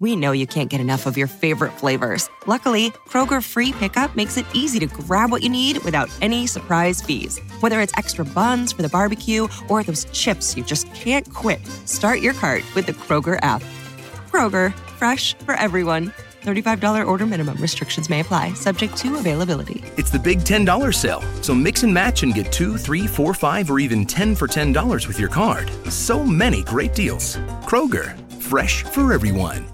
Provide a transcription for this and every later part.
We know you can't get enough of your favorite flavors. Luckily, Kroger Free Pickup makes it easy to grab what you need without any surprise fees. Whether it's extra buns for the barbecue or those chips you just can't quit, start your cart with the Kroger app. Kroger, fresh for everyone. $35 order minimum. Restrictions may apply, subject to availability. It's the big $10 sale. So mix and match and get two, three, four, five, or even 10 for $10 with your card. So many great deals. Kroger, fresh for everyone.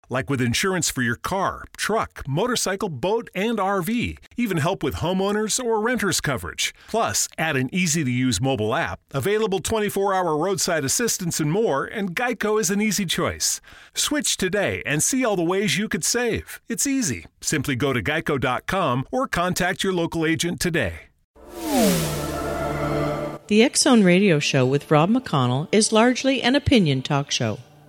Like with insurance for your car, truck, motorcycle, boat, and RV. Even help with homeowners or renters coverage. Plus, add an easy to use mobile app, available 24 hour roadside assistance, and more, and Geico is an easy choice. Switch today and see all the ways you could save. It's easy. Simply go to geico.com or contact your local agent today. The X Zone Radio Show with Rob McConnell is largely an opinion talk show.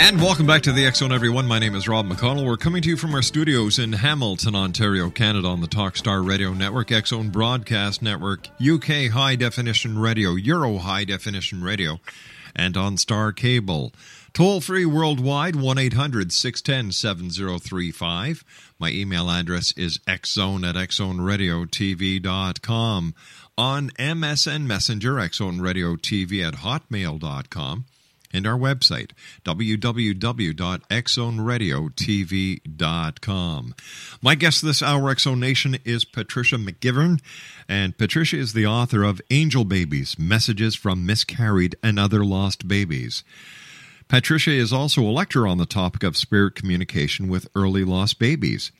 And welcome back to the Zone, everyone. My name is Rob McConnell. We're coming to you from our studios in Hamilton, Ontario, Canada, on the Talkstar Radio Network, Zone Broadcast Network, UK High Definition Radio, Euro High Definition Radio, and on Star Cable. Toll free worldwide, 1 800 610 7035. My email address is xzone at xzoneradiotv.com. On MSN Messenger, xzoneradiotv at hotmail.com and our website, www.xzoneradiotv.com. My guest this hour, Exo Nation, is Patricia McGivern, and Patricia is the author of Angel Babies Messages from Miscarried and Other Lost Babies. Patricia is also a lecturer on the topic of spirit communication with early lost babies.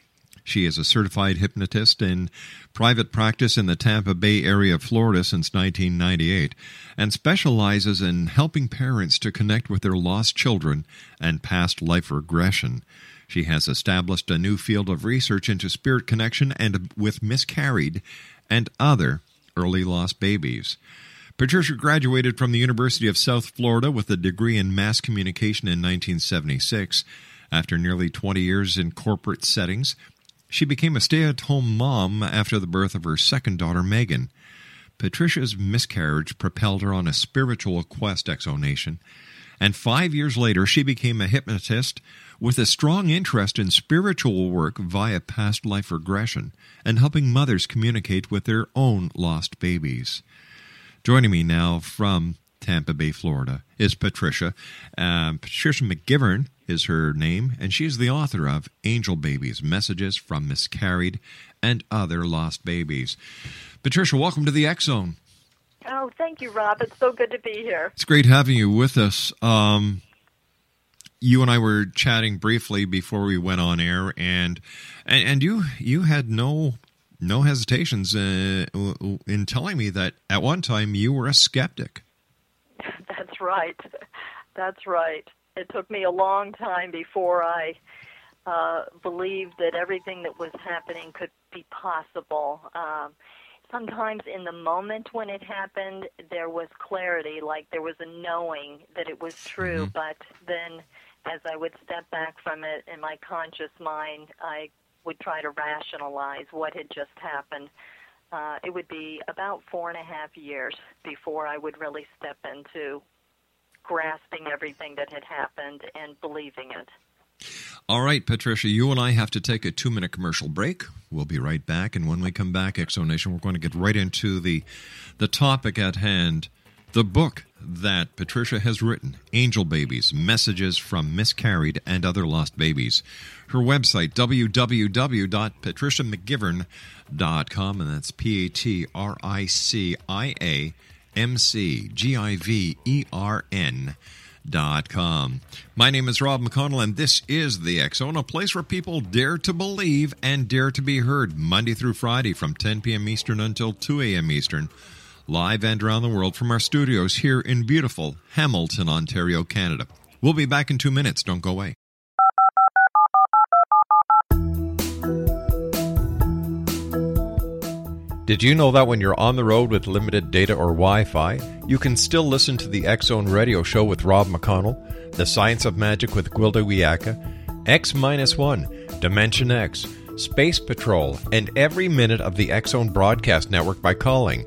She is a certified hypnotist in private practice in the Tampa Bay area of Florida since 1998 and specializes in helping parents to connect with their lost children and past life regression. She has established a new field of research into spirit connection and with miscarried and other early lost babies. Patricia graduated from the University of South Florida with a degree in mass communication in 1976. After nearly 20 years in corporate settings, she became a stay at home mom after the birth of her second daughter, Megan. Patricia's miscarriage propelled her on a spiritual quest, Exonation, and five years later she became a hypnotist with a strong interest in spiritual work via past life regression and helping mothers communicate with their own lost babies. Joining me now from Tampa Bay, Florida, is Patricia. Um, Patricia McGivern is her name, and she is the author of Angel Babies Messages from Miscarried and Other Lost Babies. Patricia, welcome to the X Zone. Oh, thank you, Rob. It's so good to be here. It's great having you with us. Um, you and I were chatting briefly before we went on air, and and, and you you had no no hesitations uh, in telling me that at one time you were a skeptic. That's right. That's right. It took me a long time before I uh, believed that everything that was happening could be possible. Um, sometimes in the moment when it happened, there was clarity, like there was a knowing that it was true, Mhm. but then as I would step back from it in my conscious mind, I would try to rationalize what had just happened. Uh, it would be about four and a half years before I would really step into grasping everything that had happened and believing it. All right, Patricia, you and I have to take a two minute commercial break. We'll be right back. And when we come back, Exonation, we're going to get right into the, the topic at hand the book that Patricia has written Angel Babies Messages from Miscarried and Other Lost Babies. Her website, www.patriciamcgivern.com, and that's P A T R I C I A M C G I V E R N. Dot com. My name is Rob McConnell, and this is the Zone, a place where people dare to believe and dare to be heard Monday through Friday from 10 p.m. Eastern until 2 a.m. Eastern live and around the world from our studios here in beautiful Hamilton, Ontario, Canada. We'll be back in two minutes. Don't go away. Did you know that when you're on the road with limited data or Wi Fi, you can still listen to the Zone radio show with Rob McConnell, The Science of Magic with Gwilda Wiyaka, X 1, Dimension X, Space Patrol, and every minute of the Zone broadcast network by calling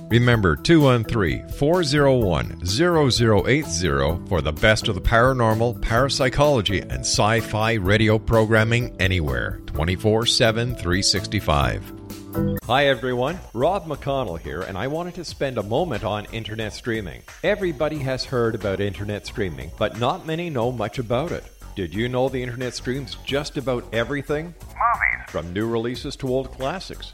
Remember 213 401 0080 for the best of the paranormal, parapsychology, and sci fi radio programming anywhere 24 7 365. Hi everyone, Rob McConnell here, and I wanted to spend a moment on internet streaming. Everybody has heard about internet streaming, but not many know much about it. Did you know the internet streams just about everything? Movies. From new releases to old classics.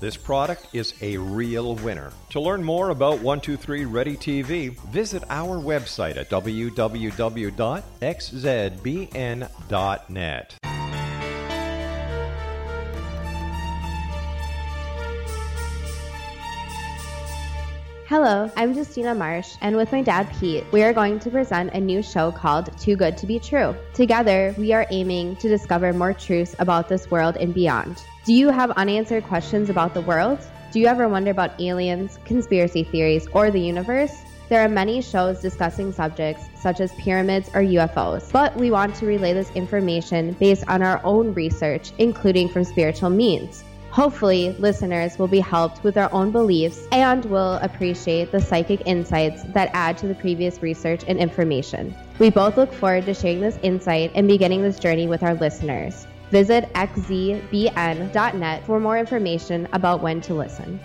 this product is a real winner. To learn more about 123 Ready TV, visit our website at www.xzbn.net. Hello, I'm Justina Marsh, and with my dad Pete, we are going to present a new show called Too Good to Be True. Together, we are aiming to discover more truths about this world and beyond. Do you have unanswered questions about the world? Do you ever wonder about aliens, conspiracy theories, or the universe? There are many shows discussing subjects such as pyramids or UFOs, but we want to relay this information based on our own research, including from spiritual means. Hopefully, listeners will be helped with their own beliefs and will appreciate the psychic insights that add to the previous research and information. We both look forward to sharing this insight and beginning this journey with our listeners. Visit xzbn.net for more information about when to listen.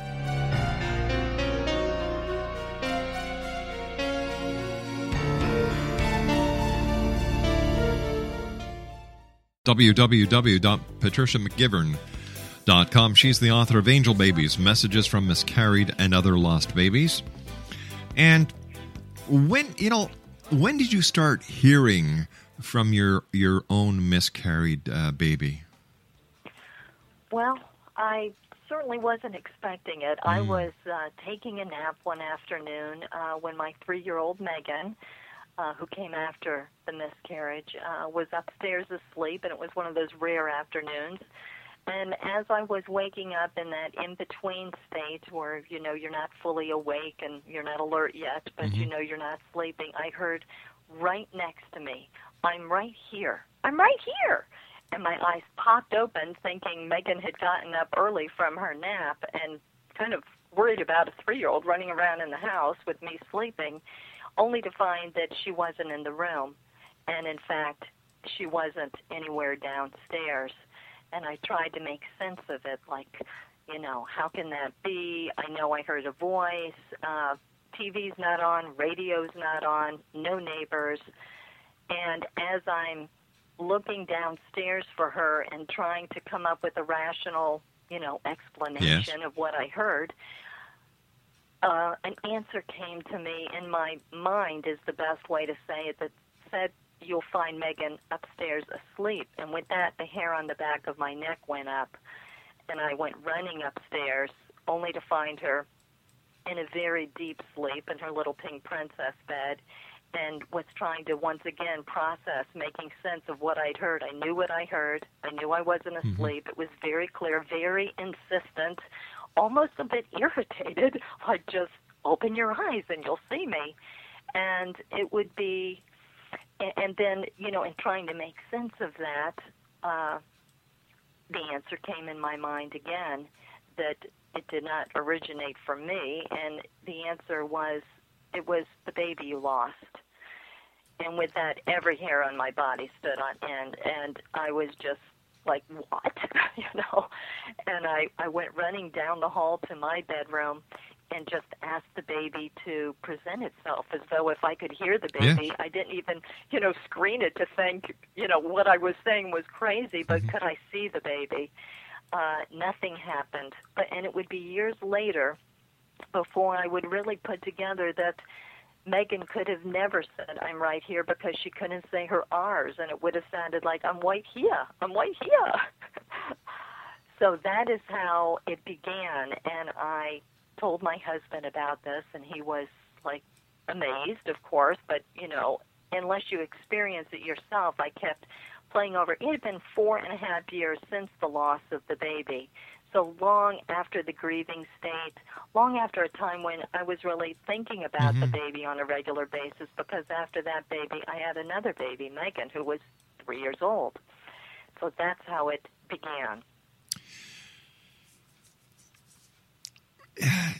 www.patriciamcgivern.com. She's the author of Angel Babies Messages from Miscarried and Other Lost Babies. And when, you know, when did you start hearing from your, your own miscarried uh, baby? Well, I certainly wasn't expecting it. I was uh, taking a nap one afternoon uh, when my three year old Megan, uh, who came after the miscarriage, uh, was upstairs asleep, and it was one of those rare afternoons. And as I was waking up in that in between state where, you know, you're not fully awake and you're not alert yet, but you know you're not sleeping, I heard right next to me, I'm right here. I'm right here. And my eyes popped open, thinking Megan had gotten up early from her nap and kind of worried about a three year old running around in the house with me sleeping, only to find that she wasn't in the room. And in fact, she wasn't anywhere downstairs. And I tried to make sense of it, like, you know, how can that be? I know I heard a voice. Uh, TV's not on, radio's not on, no neighbors. And as I'm looking downstairs for her and trying to come up with a rational, you know, explanation of what I heard, uh, an answer came to me in my mind is the best way to say it that said you'll find Megan upstairs asleep. And with that, the hair on the back of my neck went up, and I went running upstairs, only to find her in a very deep sleep in her little pink princess bed and was trying to once again process making sense of what I'd heard. I knew what I heard. I knew I wasn't asleep. It was very clear, very insistent, almost a bit irritated, like just open your eyes and you'll see me. And it would be and, and then, you know, in trying to make sense of that, uh the answer came in my mind again that it did not originate from me and the answer was it was the baby you lost. And with that, every hair on my body stood on end, and I was just like, what? you know? And I, I went running down the hall to my bedroom and just asked the baby to present itself as though if I could hear the baby. I didn't even, you know, screen it to think, you know, what I was saying was crazy, but could I see the baby? Uh, nothing happened. But and it would be years later before I would really put together that Megan could have never said I'm right here because she couldn't say her R's and it would have sounded like I'm right here. I'm right here. so that is how it began and I told my husband about this and he was like amazed of course, but you know, unless you experience it yourself, I kept playing over. It had been four and a half years since the loss of the baby. So long after the grieving state, long after a time when I was really thinking about the mm-hmm. baby on a regular basis, because after that baby, I had another baby, Megan, who was three years old. So that's how it began.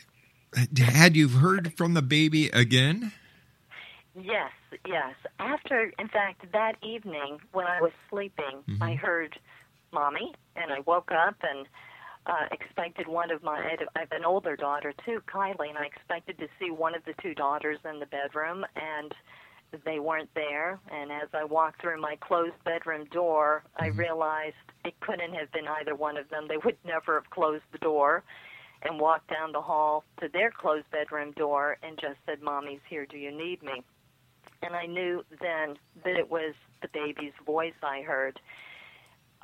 Had you heard from the baby again? Yes, yes. After, in fact, that evening when I was sleeping, I mm-hmm. heard mommy, and I woke up and uh, expected one of my. I I have an older daughter too, Kylie, and I expected to see one of the two daughters in the bedroom, and they weren't there. And as I walked through my closed bedroom door, I realized it couldn't have been either one of them. They would never have closed the door. And walked down the hall to their closed bedroom door and just said, Mommy's here, do you need me? and I knew then that it was the baby's voice I heard.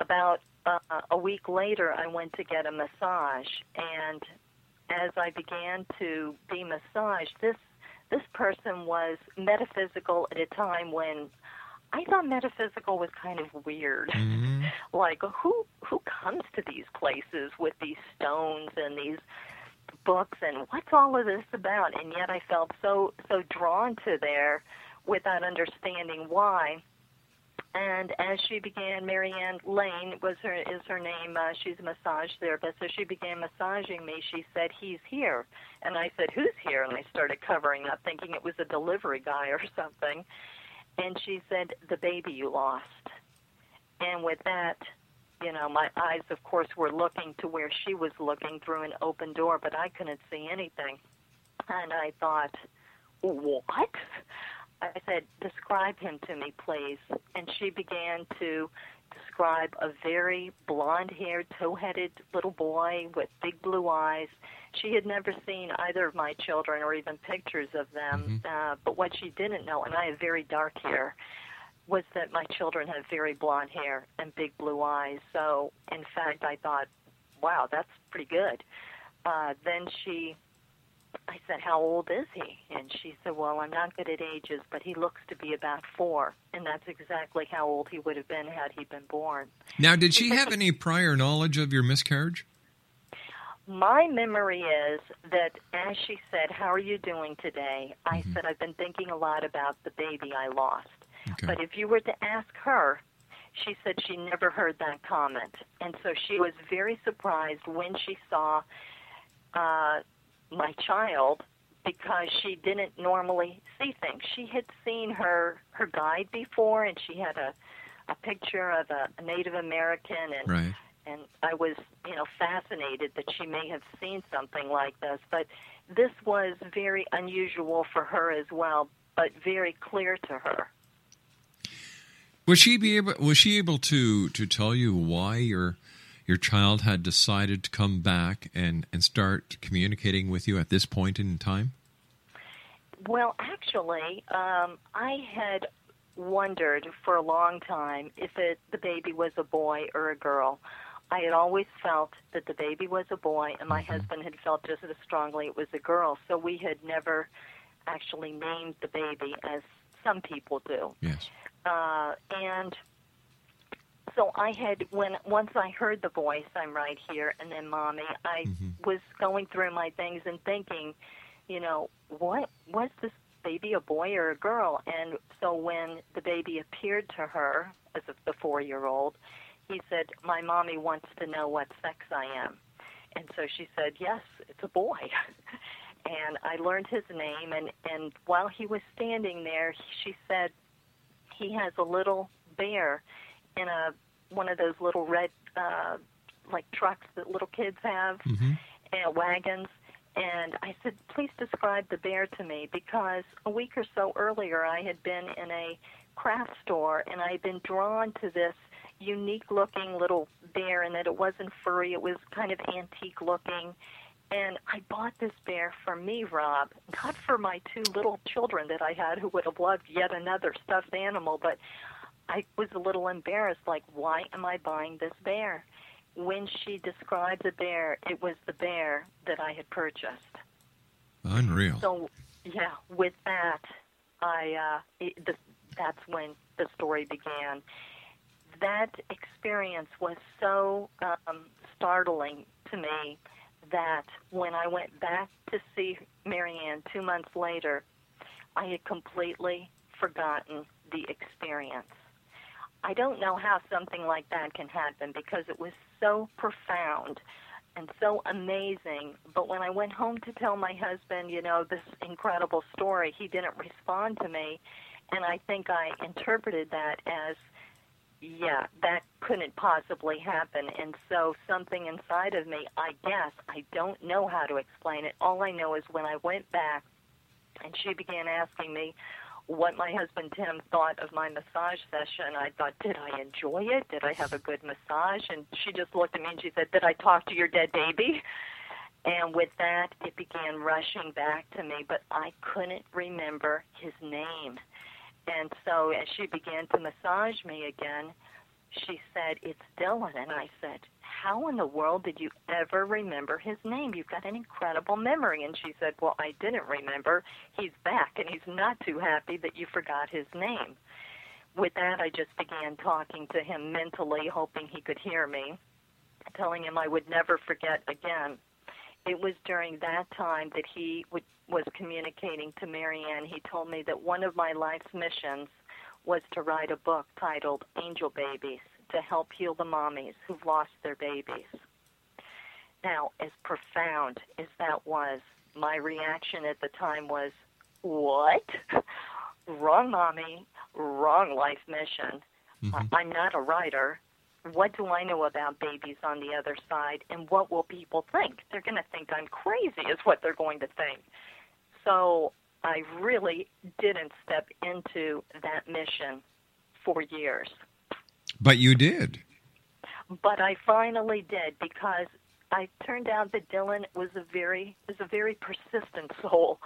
About uh, a week later, I went to get a massage, and as I began to be massaged, this this person was metaphysical at a time when I thought metaphysical was kind of weird. like who who comes to these places with these stones and these books and what's all of this about? And yet I felt so so drawn to there without understanding why. And as she began, Marianne Lane was her is her name. Uh, she's a massage therapist. So she began massaging me. She said, "He's here," and I said, "Who's here?" And I started covering up, thinking it was a delivery guy or something. And she said, "The baby you lost." And with that, you know, my eyes, of course, were looking to where she was looking through an open door, but I couldn't see anything. And I thought, what? I said, describe him to me, please. And she began to describe a very blonde haired, tow headed little boy with big blue eyes. She had never seen either of my children or even pictures of them. Uh, but what she didn't know, and I have very dark hair, was that my children have very blonde hair and big blue eyes. So, in fact, I thought, wow, that's pretty good. Uh, then she I said, How old is he? And she said, Well, I'm not good at ages, but he looks to be about four. And that's exactly how old he would have been had he been born. Now, did she have any prior knowledge of your miscarriage? My memory is that as she said, How are you doing today? I said, I've been thinking a lot about the baby I lost. Okay. But if you were to ask her, she said she never heard that comment. And so she was very surprised when she saw uh, my child because she didn't normally see things. She had seen her her guide before, and she had a a picture of a, a Native American, and Right. and I was you know fascinated that she may have seen something like this. But this was very unusual for her as well, but very clear to her. Was she be able? Was she able to to tell you why your your child had decided to come back and and start communicating with you at this point in time? Well, actually, um, I had wondered for a long time if it, the baby was a boy or a girl. I had always felt that the baby was a boy, and my husband had felt just as strongly it was a girl. So we had never actually named the baby as some people do. Yes. Uh, and so I had when once I heard the voice, I'm right here, and then mommy, I mm-hmm. was going through my things and thinking, you know, what was this baby a boy or a girl? And so when the baby appeared to her as a, the four year old, he said, My mommy wants to know what sex I am. And so she said, Yes, it's a boy. and I learned his name and, and while he was standing there she said he has a little bear in a one of those little red uh like trucks that little kids have and wagons and I said, please describe the bear to me because a week or so earlier I had been in a craft store and I had been drawn to this unique looking little bear and that it wasn't furry, it was kind of antique looking. And I bought this bear for me, Rob, not for my two little children that I had who would have loved yet another stuffed animal, but I was a little embarrassed, like, why am I buying this bear? When she described the bear, it was the bear that I had purchased. Unreal. So, yeah, with that, I uh, it, the, that's when the story began. That experience was so um, startling to me that when I went back to see Marianne two months later, I had completely forgotten the experience. I don't know how something like that can happen because it was so profound and so amazing. But when I went home to tell my husband, you know, this incredible story, he didn't respond to me. And I think I interpreted that as, yeah, that couldn't possibly happen. And so something inside of me, I guess, I don't know how to explain it. All I know is when I went back and she began asking me, what my husband Tim thought of my massage session. I thought, did I enjoy it? Did I have a good massage? And she just looked at me and she said, Did I talk to your dead baby? And with that, it began rushing back to me, but I couldn't remember his name. And so as she began to massage me again, she said, It's Dylan. And I said, How in the world did you ever remember his name? You've got an incredible memory. And she said, Well, I didn't remember. He's back, and he's not too happy that you forgot his name. With that, I just began talking to him mentally, hoping he could hear me, telling him I would never forget again. It was during that time that he would, was communicating to Marianne. He told me that one of my life's missions was to write a book titled Angel Babies to help heal the mommies who've lost their babies. Now, as profound as that was, my reaction at the time was, What? wrong mommy, wrong life mission. Mm-hmm. I'm not a writer. What do I know about babies on the other side, and what will people think? They're going to think I'm crazy, is what they're going to think. So I really didn't step into that mission for years. But you did. But I finally did because I turned out that Dylan was a very was a very persistent soul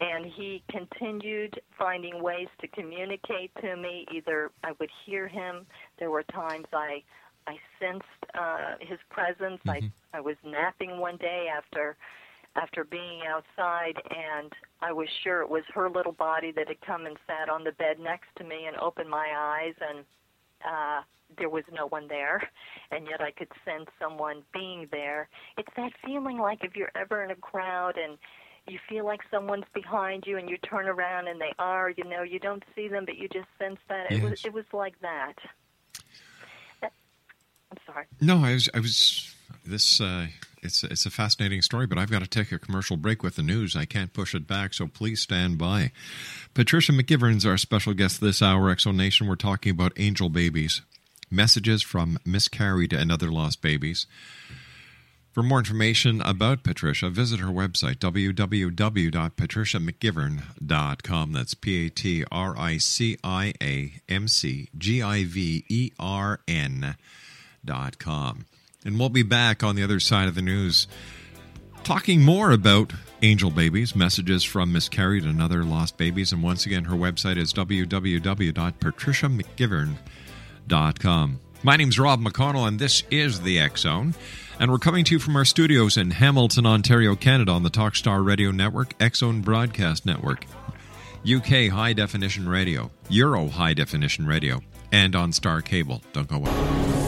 and he continued finding ways to communicate to me. Either I would hear him. There were times I I sensed uh, his presence. I I was napping one day after after being outside, and I was sure it was her little body that had come and sat on the bed next to me and opened my eyes, and uh, there was no one there, and yet I could sense someone being there. It's that feeling like if you're ever in a crowd and you feel like someone's behind you and you turn around and they are, you know, you don't see them, but you just sense that. It was it was like that. That- I'm sorry. No, I was. I was. This. Uh, it's. It's a fascinating story, but I've got to take a commercial break with the news. I can't push it back, so please stand by. Patricia McGivern's our special guest this hour. Exo Nation. We're talking about angel babies, messages from miscarried and other lost babies. For more information about Patricia, visit her website, www.patriciamcgivern.com. That's P A T R I C I A M C G I V E R N dot com. And we'll be back on the other side of the news talking more about Angel Babies, Messages from Miscarried and Other Lost Babies. And once again, her website is www.patriciamcgivern.com. My name's Rob McConnell, and this is the X Zone. And we're coming to you from our studios in Hamilton, Ontario, Canada, on the Talkstar Radio Network, X Zone Broadcast Network, UK High Definition Radio, Euro High Definition Radio, and on Star Cable. Don't go away.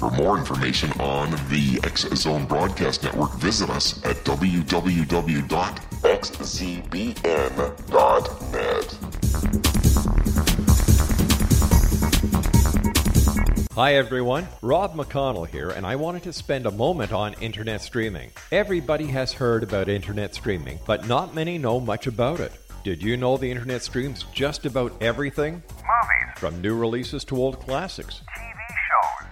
For more information on the X Zone Broadcast Network, visit us at www.xzbn.net. Hi everyone, Rob McConnell here, and I wanted to spend a moment on internet streaming. Everybody has heard about internet streaming, but not many know much about it. Did you know the internet streams just about everything? Movies. From new releases to old classics.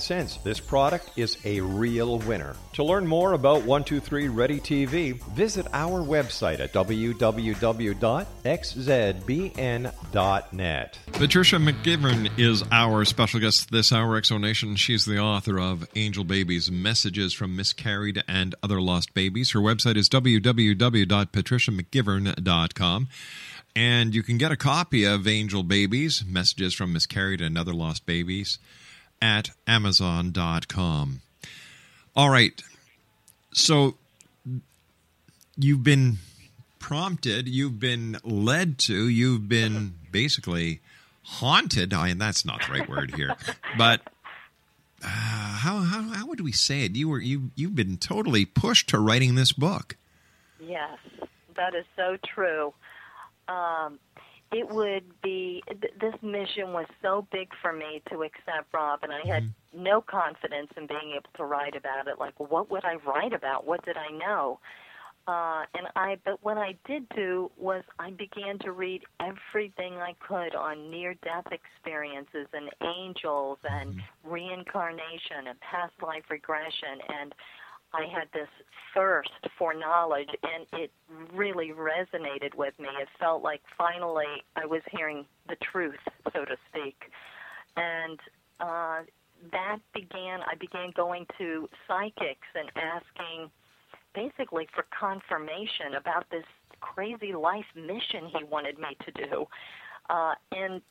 cents. This product is a real winner. To learn more about 123 Ready TV, visit our website at www.xzbn.net. Patricia McGivern is our special guest this hour, Exonation. She's the author of Angel Babies Messages from Miscarried and Other Lost Babies. Her website is www.patriciamcgivern.com. And you can get a copy of Angel Babies, Messages from Miscarried and Other Lost Babies at Amazon.com. All right. So you've been prompted, you've been led to, you've been basically haunted. I mean, that's not the right word here, but uh, how, how how would we say it? You were you you've been totally pushed to writing this book. Yes, that is so true. Um, it would be th- this mission was so big for me to accept rob and i had mm-hmm. no confidence in being able to write about it like what would i write about what did i know uh, and I, but what I did do was I began to read everything I could on near-death experiences and angels and mm-hmm. reincarnation and past life regression, and I had this thirst for knowledge, and it really resonated with me. It felt like finally I was hearing the truth, so to speak. And uh, that began, I began going to psychics and asking basically for confirmation about this crazy life mission he wanted me to do, uh, and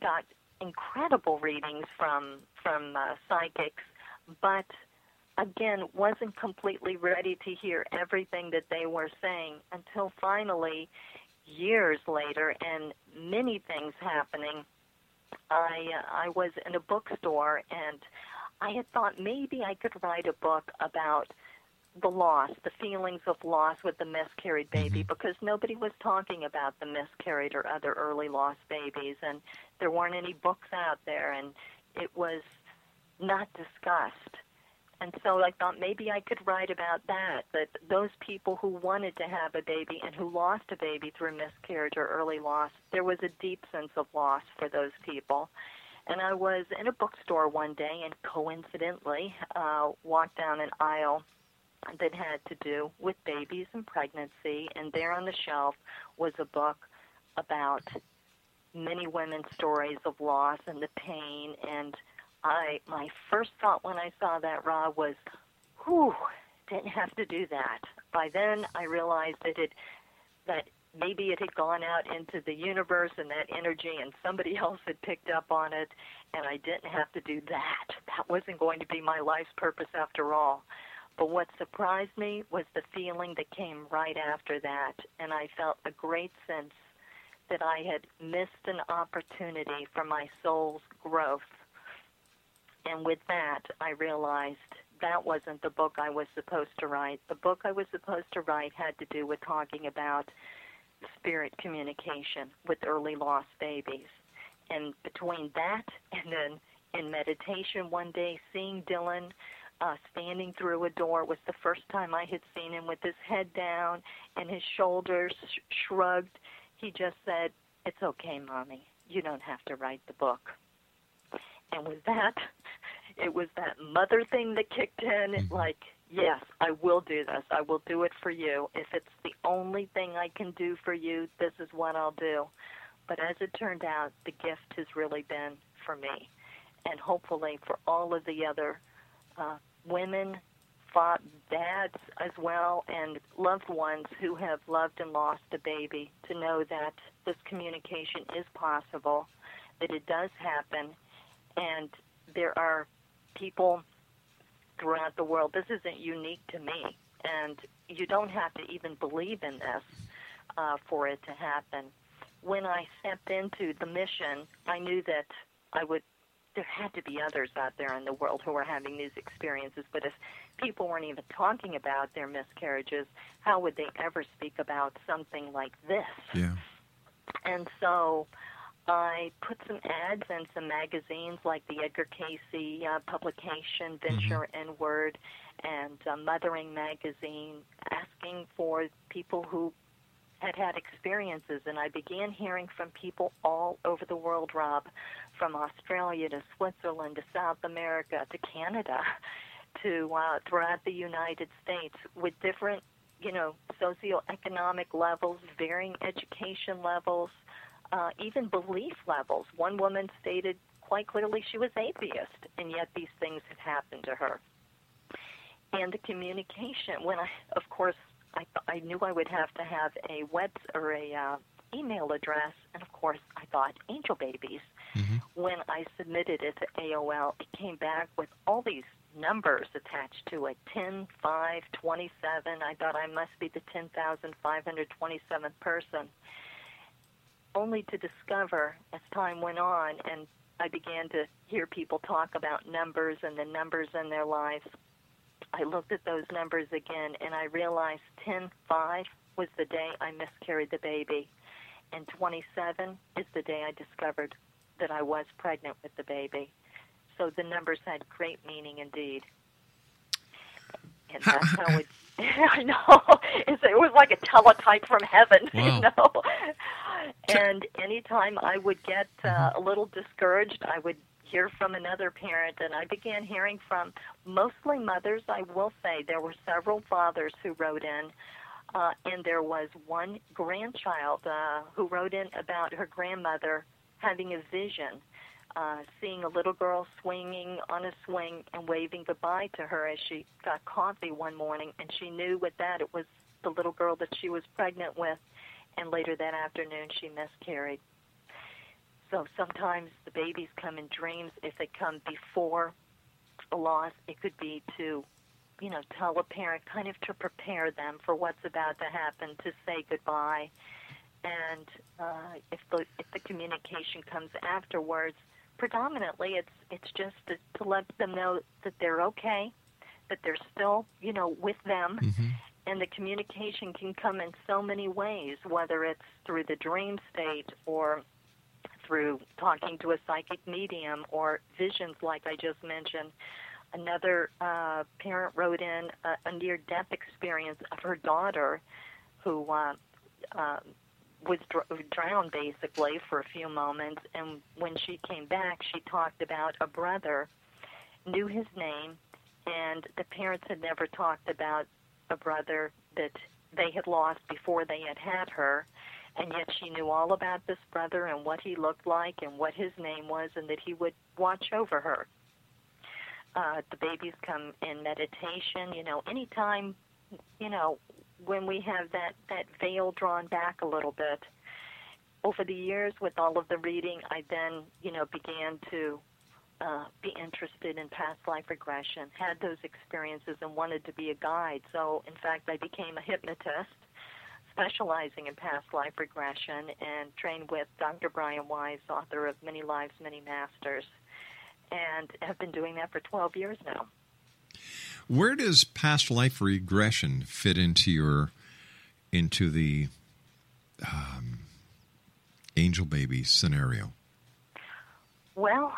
got incredible readings from from uh, psychics, but again wasn't completely ready to hear everything that they were saying until finally years later and many things happening i uh, i was in a bookstore and i had thought maybe i could write a book about the loss the feelings of loss with the miscarried baby mm-hmm. because nobody was talking about the miscarried or other early lost babies and there weren't any books out there and it was not discussed and so I thought maybe I could write about that, that those people who wanted to have a baby and who lost a baby through miscarriage or early loss, there was a deep sense of loss for those people. And I was in a bookstore one day and coincidentally uh, walked down an aisle that had to do with babies and pregnancy, and there on the shelf was a book about many women's stories of loss and the pain and I my first thought when I saw that Rob was, "Whew, didn't have to do that." By then, I realized that it that maybe it had gone out into the universe and that energy, and somebody else had picked up on it, and I didn't have to do that. That wasn't going to be my life's purpose after all. But what surprised me was the feeling that came right after that, and I felt a great sense that I had missed an opportunity for my soul's growth. And with that, I realized that wasn't the book I was supposed to write. The book I was supposed to write had to do with talking about spirit communication with early lost babies. And between that and then in meditation one day, seeing Dylan uh, standing through a door was the first time I had seen him with his head down and his shoulders sh- shrugged. He just said, It's okay, Mommy. You don't have to write the book. And with that, it was that mother thing that kicked in. Mm-hmm. Like, yes, I will do this. I will do it for you. If it's the only thing I can do for you, this is what I'll do. But as it turned out, the gift has really been for me, and hopefully for all of the other uh, women, fa- dads as well, and loved ones who have loved and lost a baby to know that this communication is possible, that it does happen, and there are people throughout the world. This isn't unique to me, and you don't have to even believe in this uh, for it to happen. When I stepped into the mission, I knew that I would. There had to be others out there in the world who were having these experiences, but if people weren't even talking about their miscarriages, how would they ever speak about something like this? Yeah. And so I put some ads in some magazines like the Edgar Cayce uh, publication, Venture Inward, and uh, Mothering magazine, asking for people who had had experiences. And I began hearing from people all over the world, Rob, from Australia to Switzerland to South America to Canada to uh, throughout the United States with different, you know, socioeconomic levels, varying education levels uh, even belief levels. One woman stated quite clearly she was atheist, and yet these things had happened to her. And the communication, when I, of course, I, I knew I would have to have a web or a uh, email address, and of course, I thought angel babies. When I submitted it to AOL, it came back with all these numbers attached to it 10, 5, 27. I thought I must be the 10,527th person only to discover as time went on and I began to hear people talk about numbers and the numbers in their lives. I looked at those numbers again and I realized 10 5 was the day I miscarried the baby, and 27 is the day I discovered that I was pregnant with the baby. So the numbers had great meaning indeed. And that's how it. I know. It's, it was like a teletype from heaven, Wow. you know. And anytime I would get uh, a little discouraged, I would hear from another parent, and I began hearing from mostly mothers. I will say there were several fathers who wrote in, uh, and there was one grandchild uh, who wrote in about her grandmother having a vision, uh, seeing a little girl swinging on a swing and waving goodbye to her as she got coffee one morning, and she knew with that it was the little girl that she was pregnant with, and later that afternoon she miscarried. So sometimes the babies come in dreams. If they come before a loss, it could be to, you know, tell a parent kind of to prepare them for what's about to happen, to say goodbye. And uh, if the if the communication comes afterwards, predominantly it's it's just to, to let them know that they're okay, that they're still, you know, with them. And the communication can come in so many ways, whether it's through the dream state or through talking to a psychic medium or visions, like I just mentioned. Another uh, parent wrote in a, a near death experience of her daughter who uh, uh, was dr- drowned basically for a few moments. And when she came back, she talked about a brother, knew his name, and the parents had never talked about a brother that they had lost before they had had her. And yet she knew all about this brother and what he looked like and what his name was and that he would watch over her. Uh the babies come in meditation you know anytime you know when we have that that veil drawn back a little bit. Over the years with all of the reading i then you know began to uh, be interested in past life regression, had those experiences, and wanted to be a guide. So, in fact, I became a hypnotist, specializing in past life regression and trained with Dr. Brian Weiss, author of Many Lives, Many Masters, and have been doing that for 12 years now. Where does past life regression fit into your into the um, angel baby scenario? Well,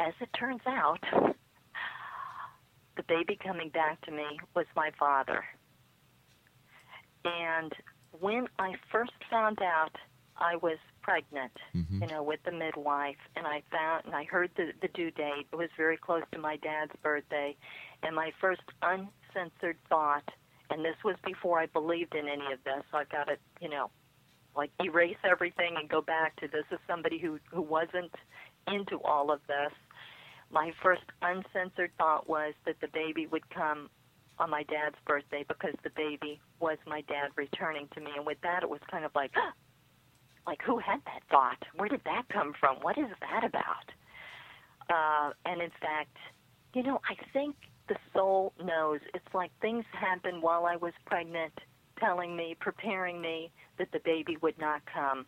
as it turns out, the baby coming back to me was my father. And when I first found out I was pregnant, Mm-hmm. you know, with the midwife, and I found and I heard the, the due date. It was very close to my dad's birthday, and my first uncensored thought, and this was before I believed in any of this. So I got to, you know, like erase everything and go back to this is somebody who who wasn't into all of this. My first uncensored thought was that the baby would come on my dad's birthday because the baby was my dad returning to me, and with that, it was kind of like, like who had that thought? Where did that come from? What is that about? Uh, and in fact, you know, I think the soul knows. It's like things happened while I was pregnant, telling me, preparing me that the baby would not come.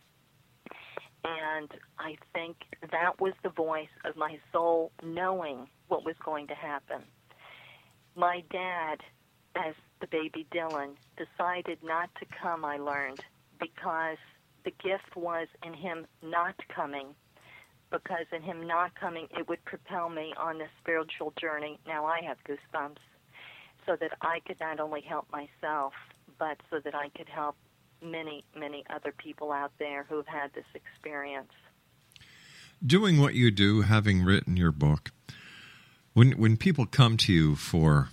And I think that was the voice of my soul knowing what was going to happen. My dad, as the baby Dylan, decided not to come, I learned, because the gift was in him not coming. Because in him not coming, it would propel me on this spiritual journey. Now I have goosebumps. So that I could not only help myself, but so that I could help many, many other people out there who've had this experience. Doing what you do, having written your book, when when people come to you for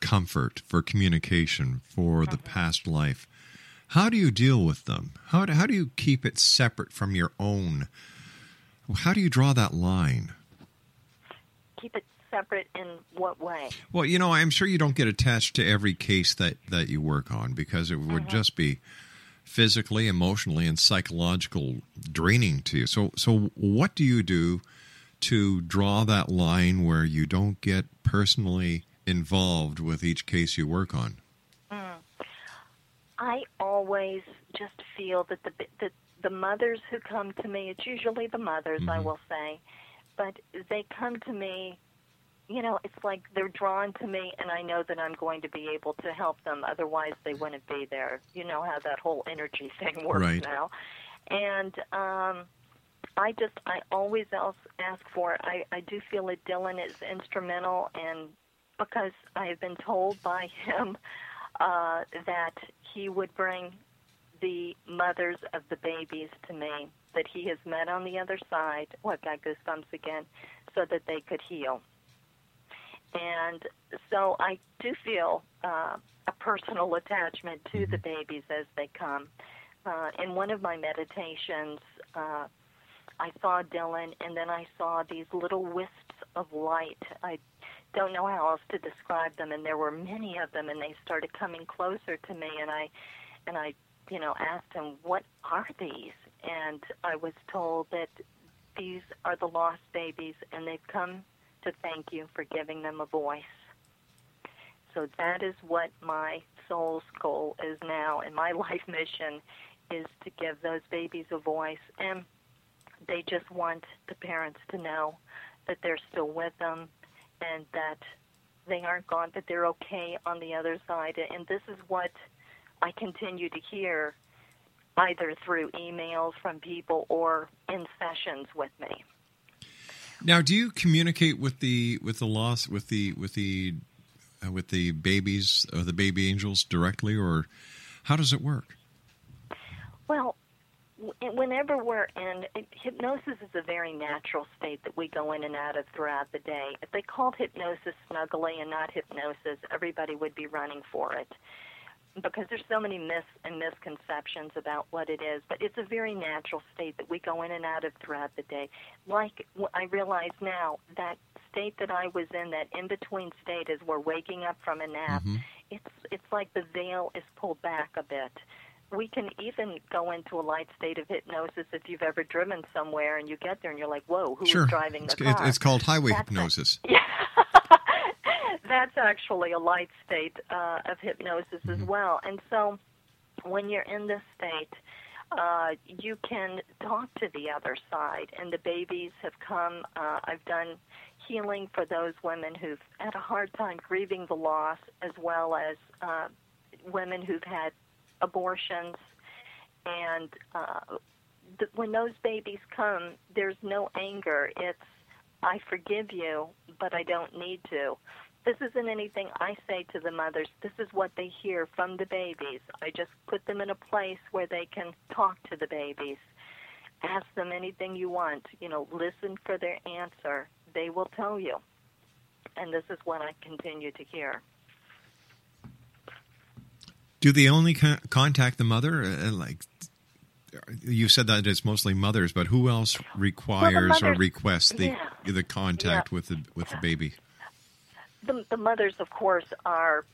comfort, for communication, for the mm-hmm. past life, how do you deal with them? How do, how do you keep it separate from your own? How do you draw that line? Keep it separate in what way? Well, you know, I'm sure you don't get attached to every case that, that you work on because it would just be physically, emotionally, and psychological draining to you. So, so what do you do to draw that line where you don't get personally involved with each case you work on? Mm. I always just feel that the that the mothers who come to me, it's usually the mothers, I Mhm. will say, but they come to me. You know, it's like they're drawn to me, and I know that I'm going to be able to help them. Otherwise, they wouldn't be there. You know how that whole energy thing works Right. now, and um, I just I always else ask for it. I I do feel that Dylan is instrumental, and because I have been told by him uh, that he would bring the mothers of the babies to me that he has met on the other side. Oh, I've got goosebumps again, so that they could heal. And so I do feel uh, a personal attachment to the babies as they come. Uh, in one of my meditations, uh, I saw Dylan, and then I saw these little wisps of light. I don't know how else to describe them, and there were many of them, and they started coming closer to me, and I, and I, you know, asked him, "What are these?" And I was told that these are the lost babies, and they've come to thank you for giving them a voice. So that is what my soul's goal is now, and my life mission is to give those babies a voice. And they just want the parents to know that they're still with them and that they aren't gone, that they're okay on the other side. And this is what I continue to hear either through emails from people or in sessions with me. Now, do you communicate with the with the loss with the with the uh, with the babies or the baby angels directly, or how does it work? Well, whenever we're in hypnosis is a very natural state that we go in and out of throughout the day. If they called hypnosis snuggly and not hypnosis, everybody would be running for it because there's so many myths and misconceptions about what it is. But it's a very natural state that we go in and out of throughout the day. Like I realize now that state that I was in, that in between state, as we're waking up from a nap, mm-hmm. it's it's like the veil is pulled back a bit. We can even go into a light state of hypnosis if you've ever driven somewhere and you get there and you're like, "Whoa, who's sure, driving the it's, car?" it's called highway That's hypnosis. that's actually a light state uh, of hypnosis as well. And so when you're in this state, uh, you can talk to the other side, and the babies have come. Uh, I've done healing for those women who've had a hard time grieving the loss, as well as uh, women who've had abortions. And uh, th- when those babies come, there's no anger. It's, I forgive you, but I don't need to. This isn't anything I say to the mothers. This is what they hear from the babies. I just put them in a place where they can talk to the babies. Ask them anything you want. You know, listen for their answer. They will tell you. And this is what I continue to hear. Do they only con- contact the mother? Uh, like you said that it's mostly mothers, but who else requires well, mothers, or requests the yeah. the contact Yeah. with the with the baby? The, the mothers, of course, are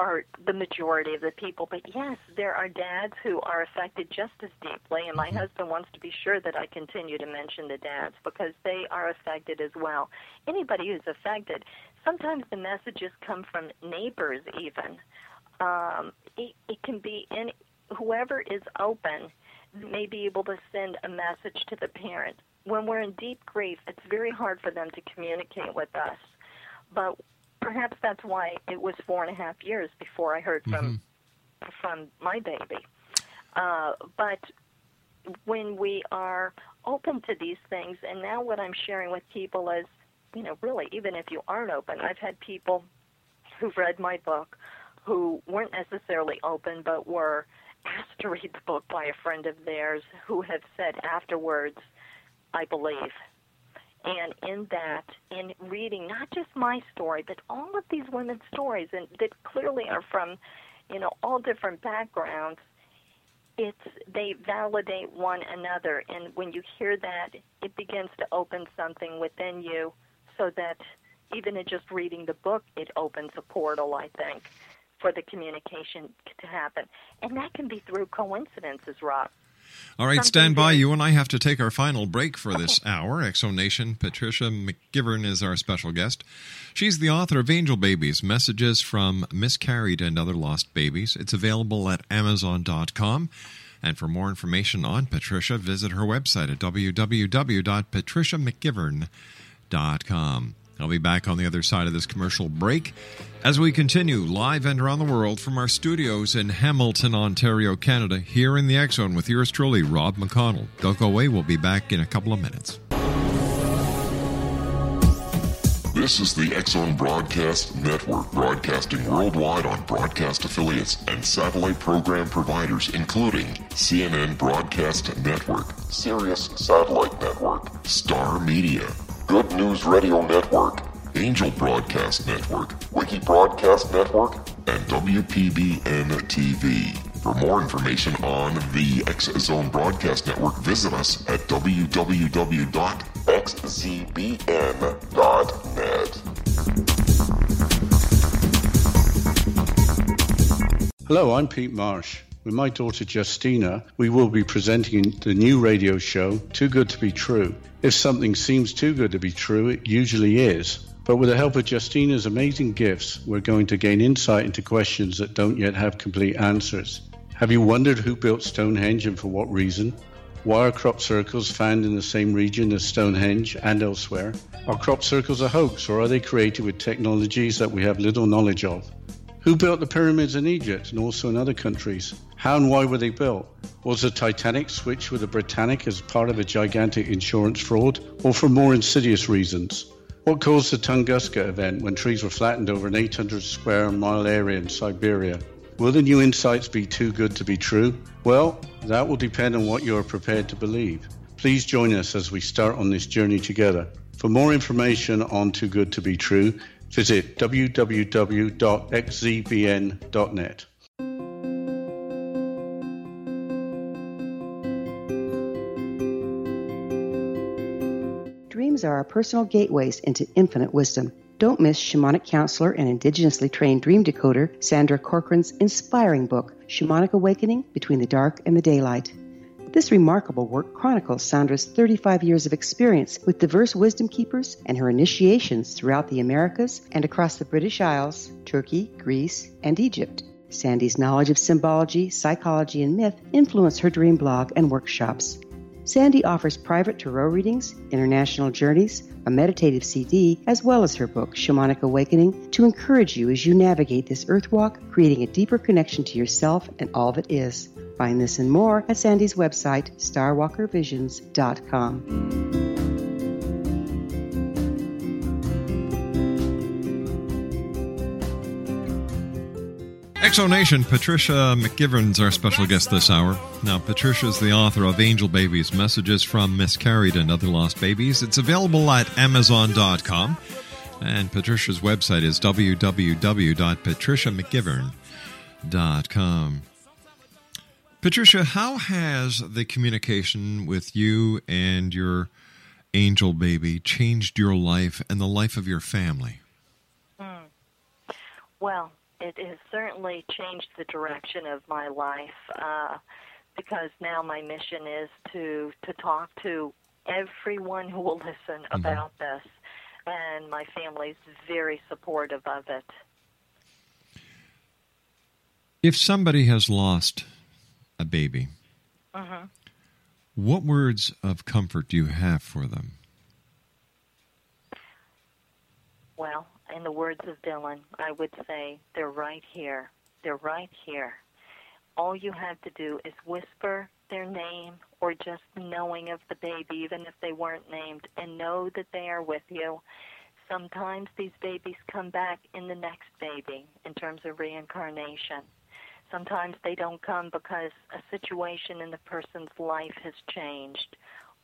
are the majority of the people. But yes, there are dads who are affected just as deeply, and my husband wants to be sure that I continue to mention the dads because they are affected as well. Anybody who's affected, sometimes the messages come from neighbors, even. Um, it, it can be any whoever is open may be able to send a message to the parent. When we're in deep grief, it's very hard for them to communicate with us but perhaps that's why it was four and a half years before I heard from from my baby. Uh, but when we are open to these things, and now what I'm sharing with people is, you know, really, even if you aren't open, I've had people who've read my book who weren't necessarily open, but were asked to read the book by a friend of theirs who have said afterwards, I believe. And in that, in reading not just my story, but all of these women's stories, and that clearly are from, you know, all different backgrounds, it's they validate one another. And when you hear that, it begins to open something within you, so that even in just reading the book, it opens a portal. I think for the communication to happen, and that can be through coincidences, Rob. All right, stand by. You and I have to take our final break for this hour. X Zone Nation Patricia McGivern is our special guest. She's the author of Angel Babies Messages from Miscarried and Other Lost Babies. It's available at Amazon.com. And for more information on Patricia, visit her website at www.patriciamcgivern.com. I'll be back on the other side of this commercial break as we continue live and around the world from our studios in Hamilton, Ontario, Canada, here in the X Zone with yours truly, Rob McConnell. Don't go away. We'll be back in a couple of minutes. This is the X Zone Broadcast Network, broadcasting worldwide on broadcast affiliates and satellite program providers, including CNN Broadcast Network, Sirius Satellite Network, Star Media, Good News Radio Network, Angel Broadcast Network, Wiki Broadcast Network, and WPBN TV. For more information on the X Zone Broadcast Network, visit us at www.xzbn.net. Hello, I'm Pete Marsh. With my daughter Justina, we will be presenting the new radio show, Too Good to Be True. If something seems too good to be true, it usually is. But with the help of Justina's amazing gifts, we're going to gain insight into questions that don't yet have complete answers. Have you wondered who built Stonehenge and for what reason? Why are crop circles found in the same region as Stonehenge and elsewhere? Are crop circles a hoax or are they created with technologies that we have little knowledge of? Who built the pyramids in Egypt and also in other countries? How and why were they built? Was the Titanic switched with the Britannic as part of a gigantic insurance fraud or for more insidious reasons? What caused the Tunguska event when trees were flattened over an 800 square mile area in Siberia? Will the new insights be too good to be true? Well, that will depend on what you are prepared to believe. Please join us as we start on this journey together. For more information on Too Good to Be True, visit www.xzbn.net. Dreams are our personal gateways into infinite wisdom. Don't miss shamanic counselor and indigenously trained dream decoder Sandra Corcoran's inspiring book, Shamanic Awakening Between the Dark and the Daylight. This remarkable work chronicles Sandra's 35 years of experience with diverse wisdom keepers and her initiations throughout the Americas and across the British Isles, Turkey, Greece, and Egypt. Sandy's knowledge of symbology, psychology, and myth influence her dream blog and workshops. Sandy offers private tarot readings, international journeys, a meditative CD, as well as her book, Shamanic Awakening, to encourage you as you navigate this earth walk, creating a deeper connection to yourself and all that is. Find this and more at Sandy's website, starwalkervisions.com. X Zone Nation, Patricia McGivern's our special guest this hour. Now, Patricia is the author of Angel Babies Messages from Miscarried and Other Lost Babies. It's available at Amazon.com. And Patricia's website is www.patriciamcgivern.com. Patricia, how has the communication with you and your angel baby changed your life and the life of your family? Mm. Well, it has certainly changed the direction of my life uh, because now my mission is to to talk to everyone who will listen mm-hmm. about this, and my family's very supportive of it. If somebody has lost a baby, mm-hmm. what words of comfort do you have for them? Well, in the words of Dylan, I would say they're right here. They're right here. All you have to do is whisper their name or just knowing of the baby, even if they weren't named, and know that they are with you. Sometimes these babies come back in the next baby in terms of reincarnation. Sometimes they don't come because a situation in the person's life has changed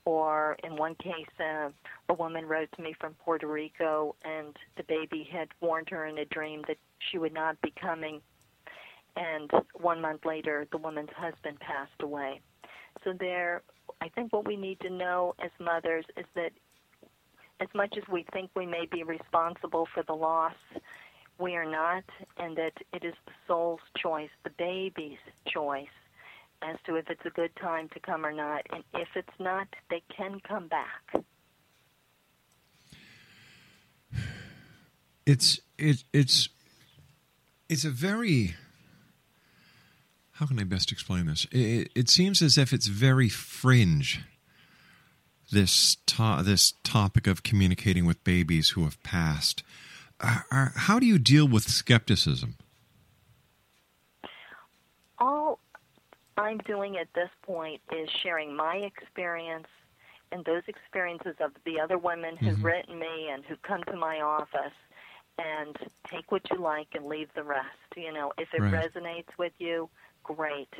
or in one case, uh, a woman wrote to me from Puerto Rico, and the baby had warned her in a dream that she would not be coming. And one month later, the woman's husband passed away. So there, I think what we need to know as mothers is that as much as we think we may be responsible for the loss, we are not, and that it is the soul's choice, the baby's choice as to if it's a good time to come or not. And if it's not, they can come back. It's it it's it's a very how can I best explain this? It, it seems as if it's very fringe. This to, this topic of communicating with babies who have passed. Uh, how do you deal with skepticism? All I'm doing at this point is sharing my experience and those experiences of the other women who've mm-hmm. written me and who come to my office and take what you like and leave the rest. You know, if it right. resonates with you, great.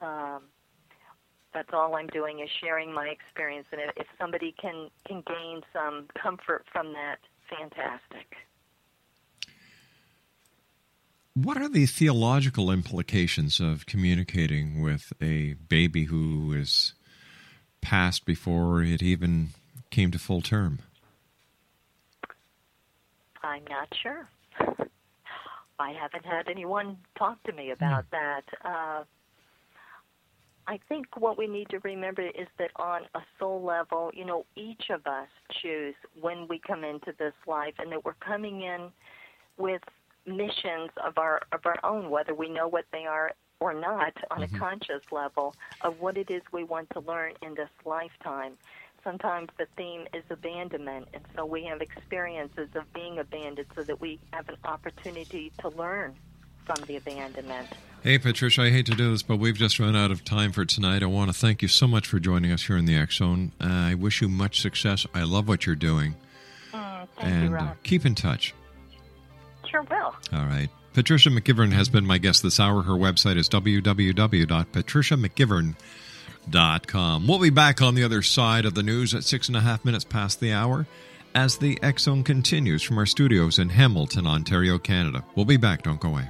Um, that's all I'm doing is sharing my experience, and if somebody can can gain some comfort from that, fantastic. What are the theological implications of communicating with a baby who is passed before it even came to full term? I'm not sure. I haven't had anyone talk to me about mm. that. Uh, I think what we need to remember is that on a soul level, you know, each of us choose when we come into this life, and that we're coming in with missions of our of our own, whether we know what they are or not, on mm-hmm. a conscious level of what it is we want to learn in this lifetime. Sometimes the theme is abandonment, and so we have experiences of being abandoned so that we have an opportunity to learn from the abandonment. Hey, Patricia, I hate to do this, but we've just run out of time for tonight. I want to thank you so much for joining us here in the X Zone. Uh, I wish you much success. I love what you're doing. Mm, and you, uh, keep in touch sure will. All right. Patricia McGivern has been my guest this hour. Her website is www.patriciamcgivern.com. We'll be back on the other side of the news at six and a half minutes past the hour as the Zone continues from our studios in Hamilton, Ontario, Canada. We'll be back. Don't go away.